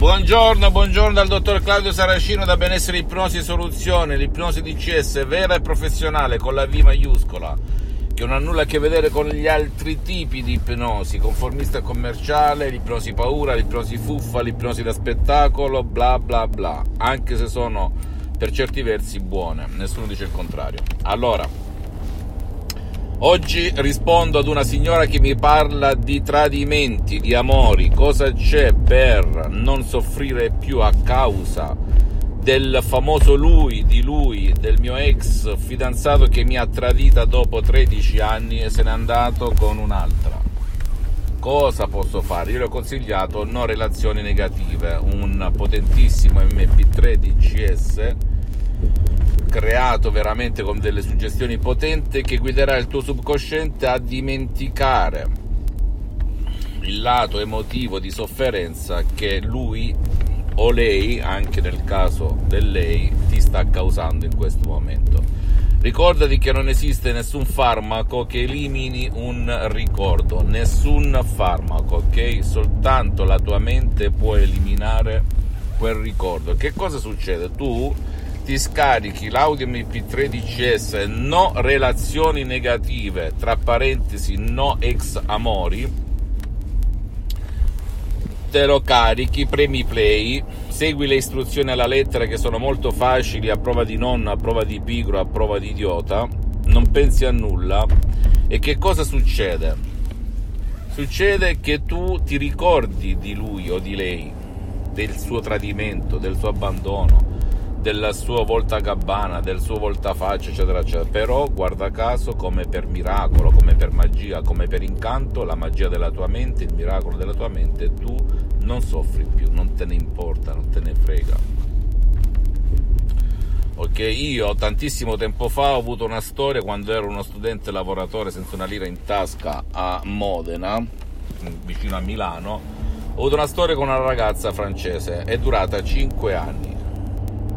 Buongiorno, buongiorno dal dottor Claudio Saracino da Benessere Ipnosi Soluzione, l'ipnosi DCS vera e professionale con la V maiuscola, che non ha nulla a che vedere con gli altri tipi di ipnosi, conformista commerciale, l'ipnosi paura, l'ipnosi fuffa, l'ipnosi da spettacolo, bla bla bla, anche se sono per certi versi buone, nessuno dice il contrario. Allora, Oggi rispondo ad una signora che mi parla di tradimenti, di amori, cosa c'è per non soffrire più a causa del famoso lui, di lui, del mio ex fidanzato che mi ha tradita dopo 13 anni e se n'è andato con un'altra. Cosa posso fare? Io le ho consigliato no relazioni negative, un potentissimo MP3 DCS creato veramente con delle suggestioni potenti che guiderà il tuo subconsciente a dimenticare il lato emotivo di sofferenza che lui o lei, anche nel caso del lei, ti sta causando in questo momento. Ricordati che non esiste nessun farmaco che elimini un ricordo, nessun farmaco, ok? Soltanto la tua mente può eliminare quel ricordo. Che cosa succede? Tu ti scarichi l'audio MP3 DCS no relazioni negative, tra parentesi no ex amori, te lo carichi, premi play, segui le istruzioni alla lettera che sono molto facili, a prova di nonno, a prova di pigro, a prova di idiota, non pensi a nulla e che cosa succede? Succede che tu ti ricordi di lui o di lei, del suo tradimento, del suo abbandono, del suo voltagabbana, del suo voltafaccia, eccetera, eccetera. Però, guarda caso, come per miracolo, come per magia, come per incanto, la magia della tua mente, il miracolo della tua mente, tu non soffri più, non te ne importa, non te ne frega. Ok, io tantissimo tempo fa ho avuto una storia quando ero uno studente lavoratore senza una lira in tasca a Modena, vicino a Milano. Ho avuto una storia con una ragazza francese, è durata 5 anni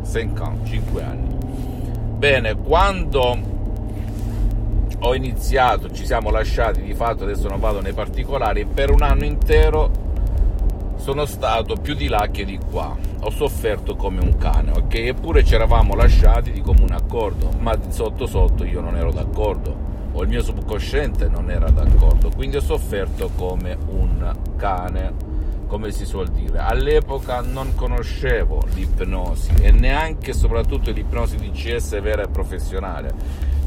5 ans, 5 anni. Bene, quando ho iniziato, ci siamo lasciati di fatto, adesso non vado nei particolari, per un anno intero sono stato più di là che di qua. Ho sofferto come un cane, ok? Eppure ci eravamo lasciati di comune accordo, ma sotto sotto io non ero d'accordo, o il mio subconsciente non era d'accordo, quindi ho sofferto come un cane come si suol dire. All'epoca non conoscevo l'ipnosi e neanche e soprattutto l'ipnosi di CS vera e professionale.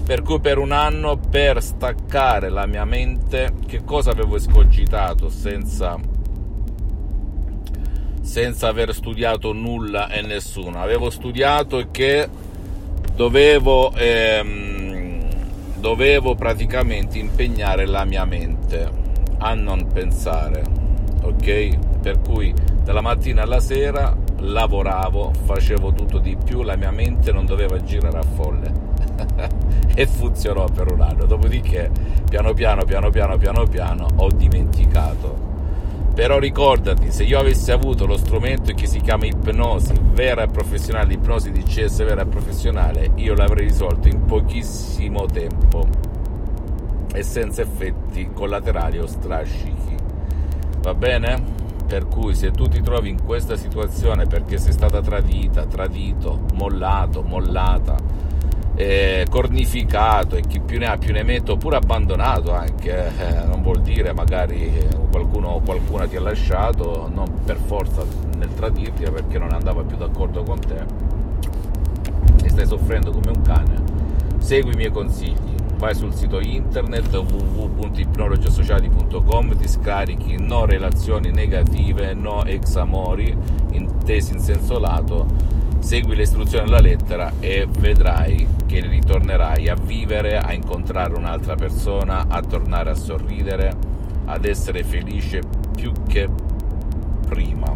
Per cui per un anno, per staccare la mia mente, che cosa avevo escogitato senza, senza aver studiato nulla e nessuno? Avevo studiato che dovevo, ehm, dovevo praticamente impegnare la mia mente a non pensare, ok? Per cui dalla mattina alla sera lavoravo, facevo tutto di più, la mia mente non doveva girare a folle e funzionò per un anno, dopodiché piano piano, piano piano, piano piano ho dimenticato. Però ricordati, se io avessi avuto lo strumento che si chiama ipnosi vera e professionale, ipnosi di CS vera e professionale, io l'avrei risolto in pochissimo tempo e senza effetti collaterali o strascichi. Va bene? Per cui se tu ti trovi in questa situazione perché sei stata tradita, tradito, mollato, mollata, eh, cornificato e chi più ne ha più ne mette, oppure abbandonato anche, eh, non vuol dire magari qualcuno o qualcuna ti ha lasciato, non per forza nel tradirti perché non andava più d'accordo con te e stai soffrendo come un cane, segui i miei consigli vai sul sito internet www.ipnologiassociati.com ti scarichi no relazioni negative, no ex amori, intesi in senso lato, segui le istruzioni alla lettera e vedrai che ritornerai a vivere, a incontrare un'altra persona, a tornare a sorridere, ad essere felice più che prima,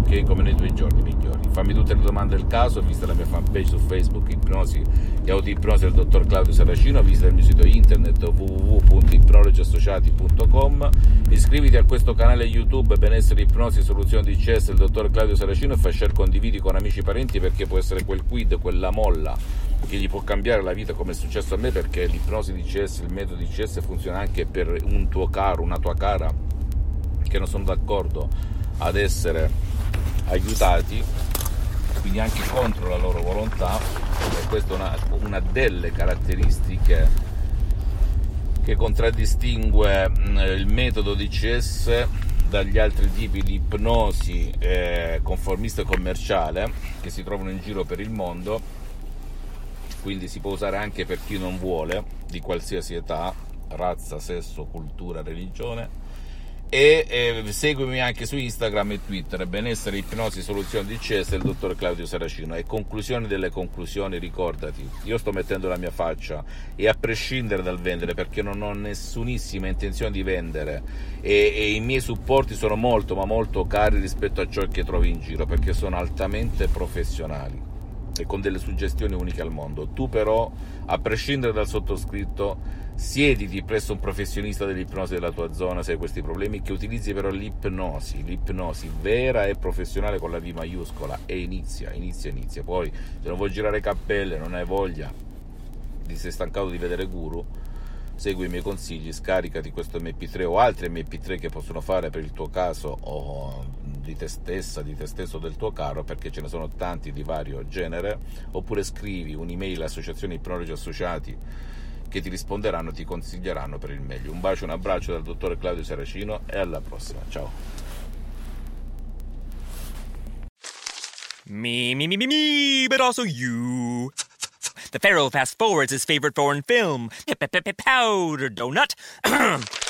ok? Come nei tuoi giorni migliori. Fammi tutte le domande del caso, visita la mia fanpage su Facebook Ipnosi e Autoipnosi del dottor Claudio Saracino, visita il mio sito internet www.ipnologiassociati.com, iscriviti a questo canale YouTube Benessere Ipnosi Soluzione di CS del dottor Claudio Saracino e fai share condividi con amici e parenti perché può essere quel quid, quella molla che gli può cambiare la vita come è successo a me perché l'ipnosi di CS, il metodo di CS funziona anche per un tuo caro, una tua cara che non sono d'accordo ad essere aiutati, quindi anche contro la loro volontà, e questa è una, una delle caratteristiche che contraddistingue mm, il metodo DCS dagli altri tipi di ipnosi eh, conformista e commerciale che si trovano in giro per il mondo, quindi si può usare anche per chi non vuole, di qualsiasi età, razza, sesso, cultura, religione e eh, seguimi anche su Instagram e Twitter. Benessere, ipnosi, soluzioni di CS del dottor Claudio Saracino. E conclusioni delle conclusioni ricordati. Io sto mettendo la mia faccia. E a prescindere dal vendere perché non ho nessunissima intenzione di vendere. E, e i miei supporti sono molto ma molto cari rispetto a ciò che trovi in giro perché sono altamente professionali e con delle suggestioni uniche al mondo. Tu però, a prescindere dal sottoscritto, siediti presso un professionista dell'ipnosi della tua zona se hai questi problemi, che utilizzi però l'ipnosi, l'ipnosi vera e professionale con la V maiuscola e inizia, inizia, inizia. Poi se non vuoi girare cappelle, non hai voglia, ti sei stancato di vedere guru, segui i miei consigli, scaricati questo MP3 o altri MP3 che possono fare per il tuo caso o di te stessa, di te stesso del tuo caro, perché ce ne sono tanti di vario genere, oppure scrivi un'email all'associazione Ipnologi Associati che ti risponderanno, ti consiglieranno per il meglio. Un bacio, un abbraccio dal dottore Claudio Saracino e alla prossima. Ciao. Me, me, me, me, me, but also you. The Pharaoh fast forwards his favorite foreign film, Powder Donut.